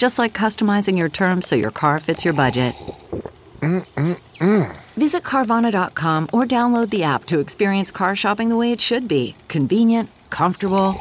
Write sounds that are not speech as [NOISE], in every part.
Just like customizing your terms so your car fits your budget. Mm-mm-mm. Visit Carvana.com or download the app to experience car shopping the way it should be convenient, comfortable.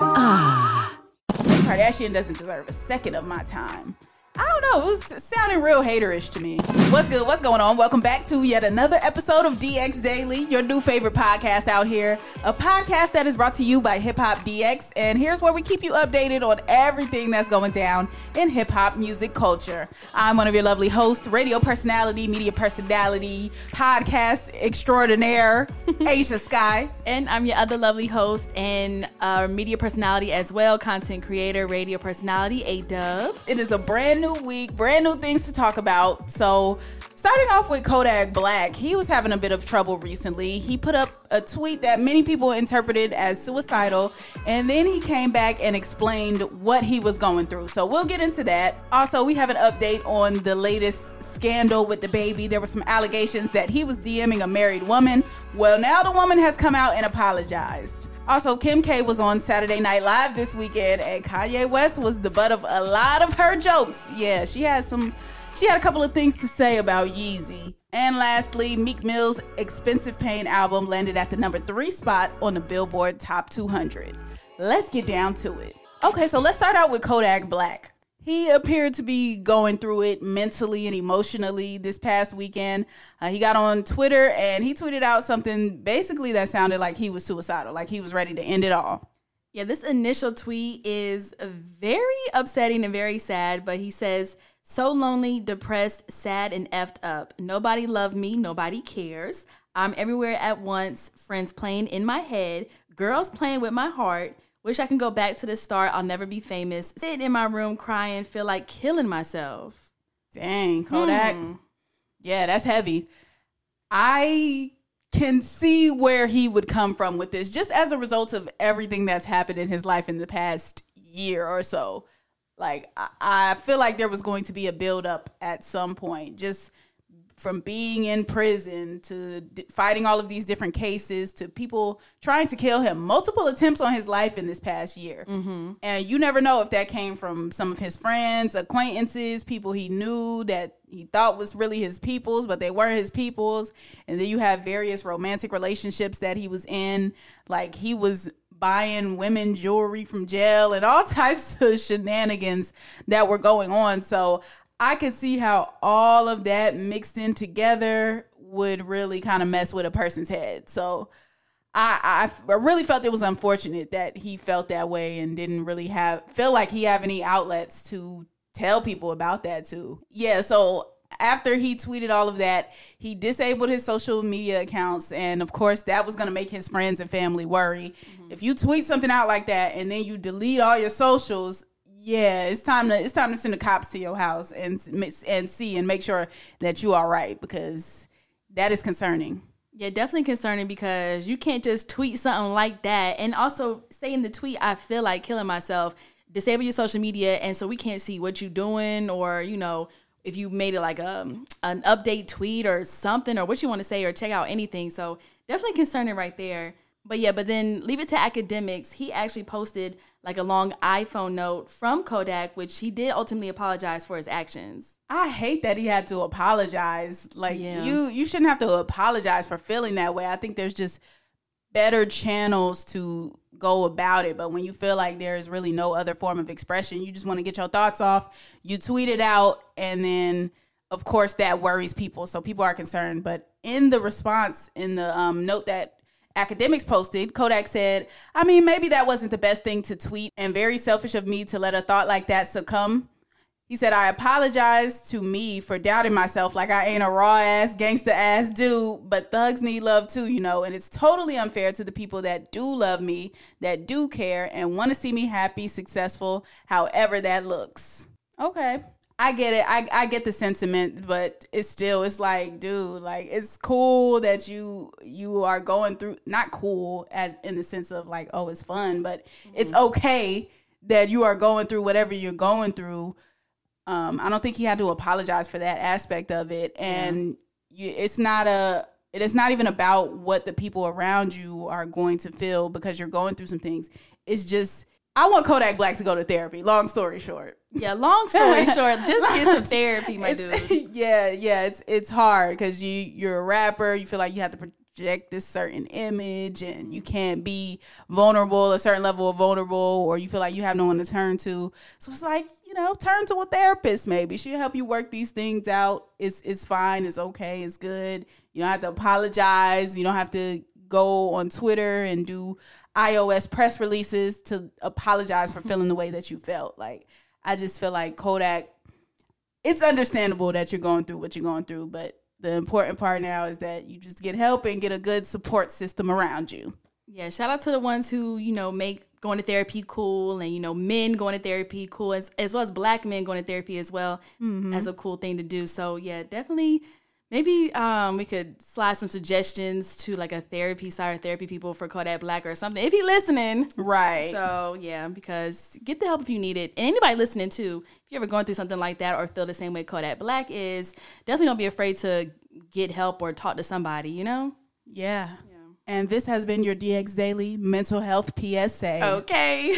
Ah. Kardashian doesn't deserve a second of my time. I don't know. It was sounding real haterish to me. What's good? What's going on? Welcome back to yet another episode of DX Daily, your new favorite podcast out here. A podcast that is brought to you by Hip Hop DX. And here's where we keep you updated on everything that's going down in hip hop music culture. I'm one of your lovely hosts, radio personality, media personality, podcast extraordinaire, [LAUGHS] Asia Sky. And I'm your other lovely host and uh, media personality as well, content creator, radio personality, A Dub. It is a brand new week, brand new things to talk about. So, starting off with Kodak Black, he was having a bit of trouble recently. He put up a tweet that many people interpreted as suicidal, and then he came back and explained what he was going through. So, we'll get into that. Also, we have an update on the latest scandal with DaBaby. There were some allegations that he was DMing a married woman. Well, now the woman has come out and apologized. Also, Kim K was on Saturday Night Live this weekend, and Kanye West was the butt of a lot of her jokes. Yeah, she had some, she had a couple of things to say about Yeezy. And lastly, Meek Mill's Expensive Pain album landed at the number three spot on the Billboard Top 200. Let's get down to it. Okay, so let's start out with Kodak Black. He appeared to be going through it mentally and emotionally this past weekend. Uh, he got on Twitter and he tweeted out something basically that sounded like he was suicidal, like he was ready to end it all. Yeah, this initial tweet is very upsetting and very sad, but he says, So lonely, depressed, sad, and effed up. Nobody loved me, nobody cares. I'm everywhere at once, friends playing in my head, girls playing with my heart. Wish I can go back to the start. I'll never be famous. Sitting in my room crying, feel like killing myself. Dang, Kodak. Hmm. Yeah, that's heavy. I can see where he would come from with this, just as a result of everything that's happened in his life in the past year or so. Like, I, I feel like there was going to be a build up at some point. Just from being in prison to d- fighting all of these different cases to people trying to kill him. Multiple attempts on his life in this past year. Mm-hmm. and you never know if that came from some of his friends acquaintances people he knew that he thought was really his peoples but they weren't his peoples. And then you have various romantic relationships that he was in. Like he was buying women jewelry from jail and all [LAUGHS] types of shenanigans that were going on. So I could see how all of that mixed in together would really kind of mess with a person's head. So I, I, I really felt it was unfortunate that he felt that way and didn't really have feel like he have any outlets to tell people about that too. Yeah, so after he tweeted all of that, he disabled his social media accounts. And of course, that was going to make his friends and family worry. Mm-hmm. If you tweet something out like that and then you delete all your socials, yeah, it's time to it's time to send the cops to your house and and see and make sure that you are right because that is concerning. Yeah, definitely concerning because you can't just tweet something like that and also say in the tweet I feel like killing myself. Disable your social media and so we can't see what you're doing or you know if you made it like a um, an update tweet or something or what you want to say or check out anything. So definitely concerning right there. But yeah, but then leave it to Akademiks. He actually posted like a long iPhone note from Kodak, which he did ultimately apologize for his actions. I hate that he had to apologize. Like yeah. you, you shouldn't have to apologize for feeling that way. I think there's just better channels to go about it. But when you feel like there is really no other form of expression, you just want to get your thoughts off. You tweet it out, and then of course, that worries people. So people are concerned. But in the response, in the um, note that Akademiks posted, Kodak said, I mean, maybe that wasn't the best thing to tweet and very selfish of me to let a thought like that succumb. He said, I apologize to me for doubting myself like I ain't a raw ass, gangster ass dude, but thugs need love too, you know, and it's totally unfair to the people that do love me, that do care, and want to see me happy, successful, however that looks. Okay. I get it. I, I get the sentiment, but it's still it's like, dude, like it's cool that you you are going through not cool as in the sense of like, oh, it's fun, but mm-hmm. it's okay that you are going through whatever you're going through. Um, I don't think he had to apologize for that aspect of it, and yeah. you, it's not a it is not even about what the people around you are going to feel because you're going through some things. It's just I want Kodak Black to go to therapy. Long story short. Yeah, long story [LAUGHS] short, just get some therapy, my it's, dude. [LAUGHS] Yeah, yeah, it's it's hard because you you're a rapper. You feel like you have to project this certain image, and you can't be vulnerable, a certain level of vulnerable, or you feel like you have no one to turn to. So it's like you know, turn to a therapist. Maybe she'll help you work these things out. It's it's fine. It's okay. It's good. You don't have to apologize. You don't have to go on Twitter and do iOS press releases to apologize for feeling the way that you felt. Like I just feel like Kodak it's understandable that you're going through what you're going through, but the important part now is that you just get help and get a good support system around you. Yeah, shout out to the ones who, you know, make going to therapy cool and, you know, men going to therapy cool as, as well as black men going to therapy as well mm-hmm. as a cool thing to do. So, yeah, definitely Maybe um, we could slide some suggestions to like a therapy side or therapy people for Kodak Black or something if he's listening. Right. So yeah, because get the help if you need it. And anybody listening too, if you're ever going through something like that or feel the same way Kodak Black is, definitely don't be afraid to get help or talk to somebody. You know. Yeah. yeah. And this has been your DX Daily Mental Health PSA. Okay.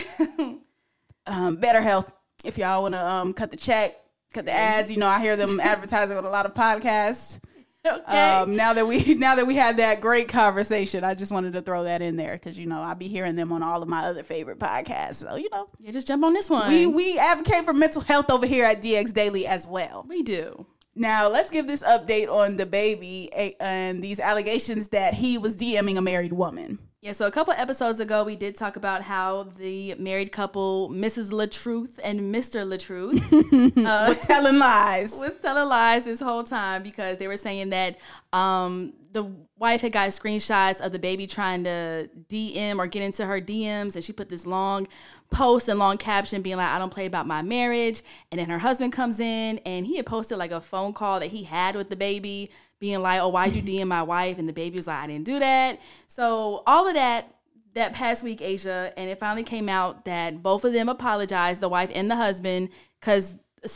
[LAUGHS] um, better health. If y'all want to um, cut the check cut the ads. You know, I hear them [LAUGHS] advertising on a lot of podcasts. Okay. Um, now that we [LAUGHS] now that we had that great conversation, I just wanted to throw that in there because you know I'll be hearing them on all of my other favorite podcasts. So you know, yeah, just jump on this one. We we advocate for mental health over here at DX Daily as well. We do. Now let's give this update on DaBaby and these allegations that he was DMing a married woman. Yeah, so a couple episodes ago, we did talk about how the married couple, Mrs. LaTruth and Mr. LaTruth, [LAUGHS] uh, was telling lies. [LAUGHS] Was telling lies this whole time because they were saying that um, the wife had got screenshots of DaBaby trying to DM or get into her DMs, and she put this long post and long caption being like, I don't play about my marriage. And then her husband comes in and he had posted like a phone call that he had with DaBaby, being like, "Oh, why'd you [LAUGHS] DM my wife?" And DaBaby was like, "I didn't do that." So all of that that past week, Asia, and it finally came out that both of them apologized, the wife and the husband, because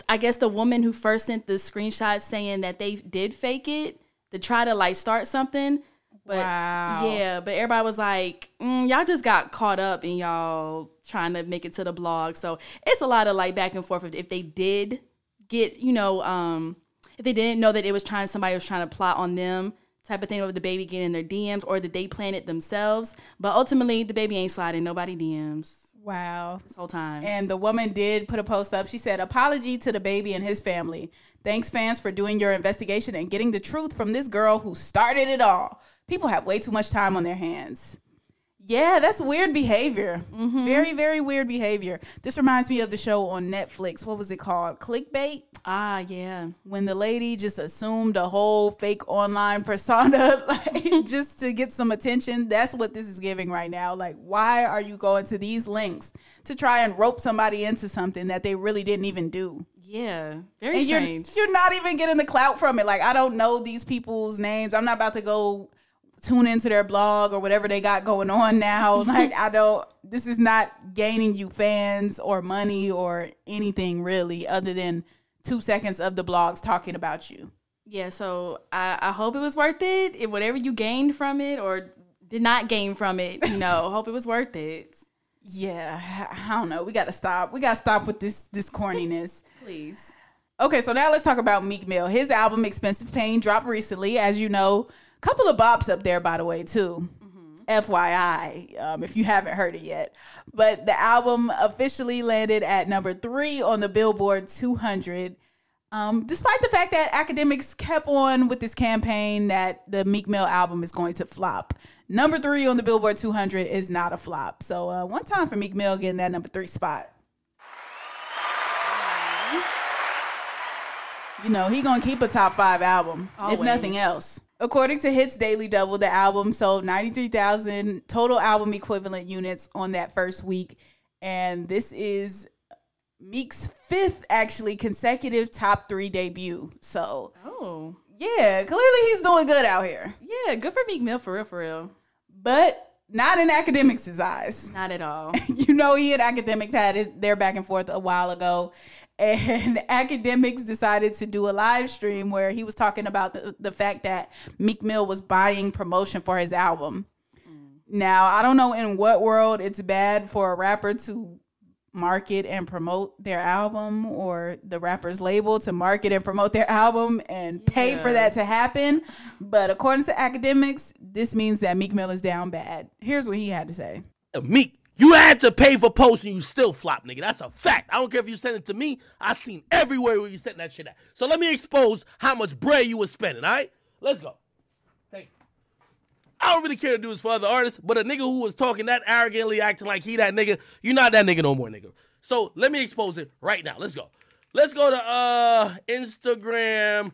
I guess the woman who first sent the screenshot saying that they did fake it to try to like start something. But wow. yeah, but everybody was like, mm, y'all just got caught up in y'all trying to make it to the blog. So it's a lot of like back and forth if they did get, you know, um, if they didn't know that it was trying somebody was trying to plot on them type of thing over baby getting in their DMs or did they plan it themselves. But ultimately DaBaby ain't sliding nobody DMs. Wow. This whole time. And the woman did put a post up. She said, Apology to DaBaby and his family. Thanks, fans, for doing your investigation and getting the truth from this girl who started it all. People have way too much time on their hands. Yeah, that's weird behavior. Mm-hmm. Very, very weird behavior. This reminds me of the show on Netflix. What was it called? Clickbait. Ah, yeah. When the lady just assumed a whole fake online persona, [LAUGHS] like [LAUGHS] just to get some attention. That's what this is giving right now. Like, why are you going to these links to try and rope somebody into something that they really didn't even do? Yeah, very and strange. You're, you're not even getting the clout from it. Like, I don't know these people's names. I'm not about to go tune into their blog or whatever they got going on now. [LAUGHS] like I don't this is not gaining you fans or money or anything really other than two seconds of the blogs talking about you. Yeah, so I, I hope it was worth it. If whatever you gained from it or did not gain from it, you know, [LAUGHS] hope it was worth it. Yeah, I don't know. We got to stop. We got to stop with this this corniness. [LAUGHS] Please. Okay, so now let's talk about Meek Mill. His album Expensive Pain dropped recently. As you know, Couple of bops up there, by the way, too. Mm-hmm. FYI, um, if you haven't heard it yet. But the album officially landed at number three on the Billboard 200. Um, despite the fact that Akademiks kept on with this campaign that the Meek Mill album is going to flop. Number three on the Billboard 200 is not a flop. So uh, one time for Meek Mill getting that number three spot. You know, he gonna keep a top five album, Always. if nothing else. According to Hits Daily Double, the album sold 93,000 total album equivalent units on that first week. And this is Meek's fifth, actually, consecutive top three debut. So, Oh, yeah, clearly he's doing good out here. yeah, good for Meek Mill for real, for real. But not in Akademiks' eyes. Not at all. [LAUGHS] you know, he and Akademiks had it, their back and forth a while ago. And [LAUGHS] Akademiks decided to do a live stream where he was talking about the, the fact that Meek Mill was buying promotion for his album. Now, I don't know in what world it's bad for a rapper to market and promote their album or the rapper's label to market and promote their album and pay for that to happen. But according to Akademiks, this means that Meek Mill is down bad. Here's what he had to say. Uh, Meek, you had to pay for posts and you still flop, nigga. That's a fact. I don't care if you send it to me. I seen everywhere where you sent that shit at. So let me expose how much bread you was spending, all right? Let's go. Thank you. I don't really care to do this for other artists, but a nigga who was talking that arrogantly, acting like he that nigga, you not that nigga no more, nigga. So let me expose it right now. Let's go. Let's go to uh Instagram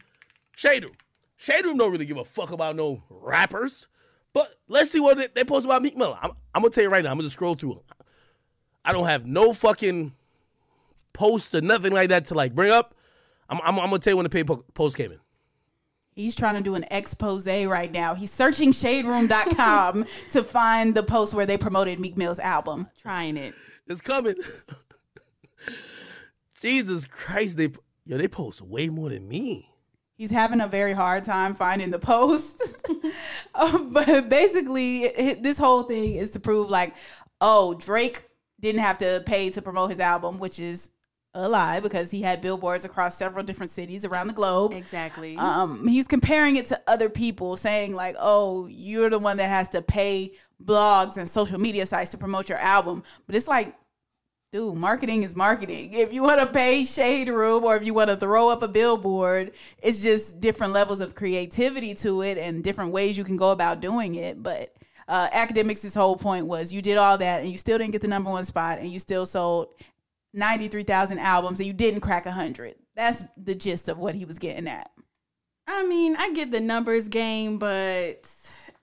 Shade Room. Shade Room don't really give a fuck about no rappers. But let's see what they, they post about Meek Mill. I'm, I'm gonna tell you right now. I'm gonna scroll through. I don't have no fucking post or nothing like that to like bring up. I'm, I'm, I'm gonna tell you when the paper post came in. He's trying to do an expose right now. He's searching shaderoom.com [LAUGHS] to find the post where they promoted Meek Mill's album. Trying it. It's coming. [LAUGHS] Jesus Christ, they yo they post way more than me. He's having a very hard time finding the post. [LAUGHS] Um, but basically, it- this whole thing is to prove like, oh, Drake didn't have to pay to promote his album, which is a lie because he had billboards across several different cities around the globe. Exactly. um he's comparing it to other people saying like oh you're the one that has to pay blogs and social media sites to promote your album but it's like dude marketing is marketing if you want to pay shade room or if you want to throw up a billboard it's just different levels of creativity to it and different ways you can go about doing it but uh, Akademiks' whole point was you did all that and you still didn't get the number one spot and you still sold 93,000 albums and you didn't crack 100. That's the gist of what he was getting at. I mean, I get the numbers game, but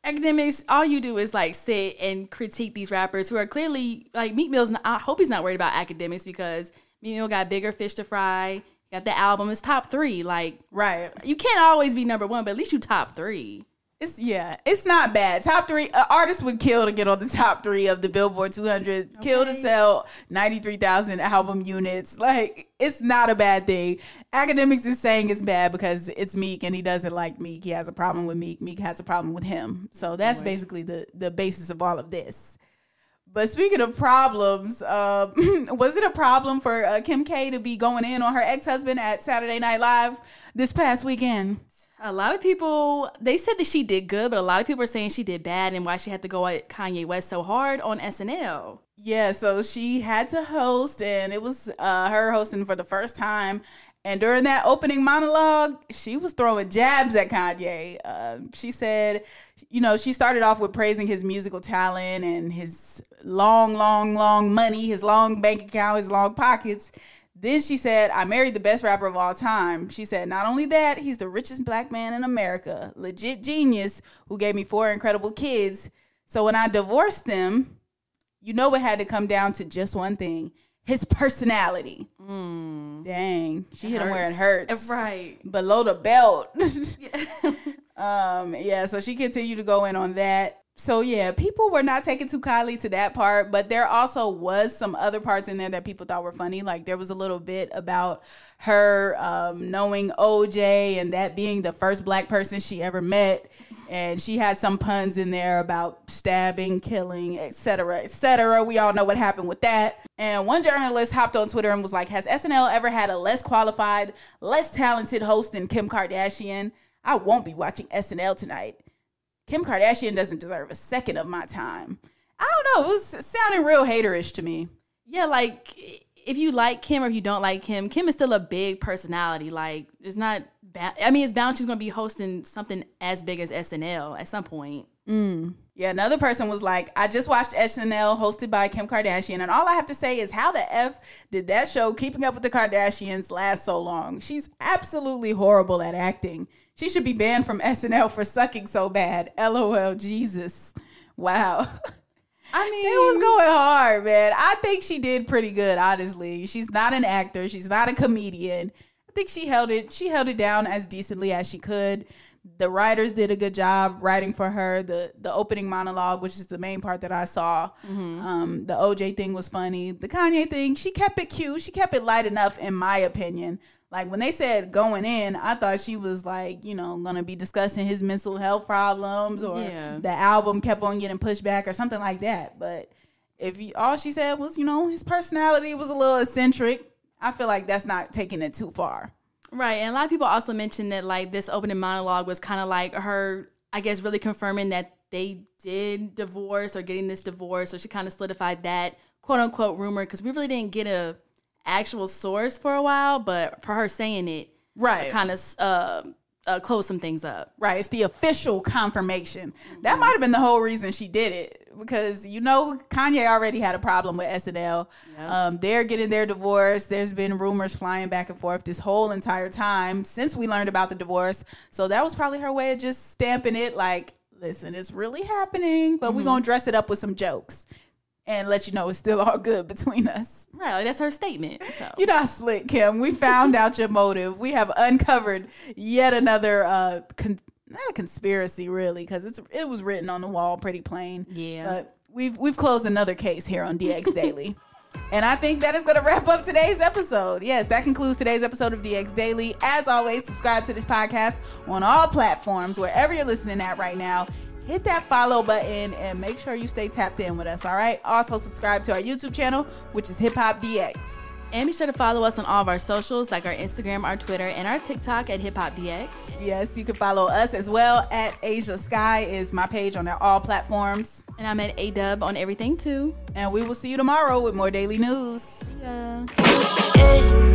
Akademiks, all you do is like sit and critique these rappers who are clearly like Meek Mill's. Not, I hope he's not worried about Akademiks because Meek Mill got bigger fish to fry. Got the album is top three. Like Right. you can't always be number one, but at least you top three. It's yeah, it's not bad. Top three uh, artists would kill to get on the top three of the Billboard 200. Kill to sell 93,000 album units. Like it's not a bad thing. Akademiks is saying it's bad because it's Meek and he doesn't like Meek. He has a problem with Meek. Meek has a problem with him. So that's basically the the basis of all of this. But speaking of problems, uh, [LAUGHS] was it a problem for uh, Kim K to be going in on her ex husband at Saturday Night Live this past weekend? A lot of people they said that she did good, but a lot of people are saying she did bad and why she had to go at Kanye West so hard on SNL. Yeah, so she had to host, and it was uh, her hosting for the first time. And during that opening monologue, she was throwing jabs at Kanye. Uh, she said, you know, she started off with praising his musical talent and his long, long, long money, his long bank account, his long pockets. Then she said, I married the best rapper of all time. She said, not only that, he's the richest black man in America, legit genius who gave me four incredible kids. So when I divorced them, you know it had to come down to just one thing his personality. Mm. Dang. She hit him where it hurts. Right. Below the belt. [LAUGHS] [LAUGHS] um, yeah, so she continued to go in on that. So yeah, people were not taking too kindly to that part, but there also was some other parts in there that people thought were funny. Like there was a little bit about her um, knowing OJ and that being the first black person she ever met, and she had some puns in there about stabbing, killing, etc., etc. We all know what happened with that. And one journalist hopped on Twitter and was like, "Has SNL ever had a less qualified, less talented host than Kim Kardashian? I won't be watching SNL tonight." Kim Kardashian doesn't deserve a second of my time. I don't know. It was sounding real haterish to me. Yeah, like if you like Kim or if you don't like Kim, Kim is still a big personality. Like, it's not. Ba- I mean, it's bound she's gonna be hosting something as big as SNL at some point. Mm. Yeah, another person was like, I just watched SNL hosted by Kim Kardashian, and all I have to say is, how the F did that show, Keeping Up with the Kardashians, last so long? She's absolutely horrible at acting. She should be banned from SNL for sucking so bad. LOL, Jesus. Wow. I mean, [LAUGHS] It was going hard, man. I think she did pretty good, honestly. She's not an actor. She's not a comedian. I think she held it. She held it down as decently as she could. The writers did a good job writing for her. The the opening monologue, which is the main part that I saw. Um, the OJ thing was funny. The Kanye thing, she kept it cute. She kept it light enough, in my opinion. Like when they said going in, I thought she was like, you know, gonna be discussing his mental health problems or Yeah. the album kept on getting pushed back or something like that. But if you, all she said was, you know, his personality was a little eccentric, I feel like that's not taking it too far. Right. And a lot of people also mentioned that like this opening monologue was kind of like her, I guess, really confirming that they did divorce or getting this divorce. So she kind of solidified that quote unquote rumor because we really didn't get a actual source for a while, but for her saying it, Right. kind of uh, uh, closed some things up. Right. It's the official confirmation. That might have been the whole reason she did it because you know Kanye already had a problem with SNL. Um, they're getting their divorce. There's been rumors flying back and forth this whole entire time since we learned about the divorce. So that was probably her way of just stamping it like, listen, it's really happening, but we're going to dress it up with some jokes and let you know it's still all good between us. Right. That's her statement. So. You're not slick, Kim. We found out your motive. We have uncovered yet another uh con- not a conspiracy really because it's it was written on the wall pretty plain. Yeah. But we've we've closed another case here on DX Daily. [LAUGHS] And I think that is going to wrap up today's episode. Yes, that concludes today's episode of DX Daily. As always, subscribe to this podcast on all platforms, wherever you're listening at right now. Hit that follow button and make sure you stay tapped in with us, all right? Also, subscribe to our YouTube channel, which is Hip Hop DX. And be sure to follow us on all of our socials, like our Instagram, our Twitter, and our TikTok at Hip Hop DX. Yes, you can follow us as well at Asia Sky is my page on all platforms. And I'm at ADub on everything too. And we will see you tomorrow with more daily news. Yeah.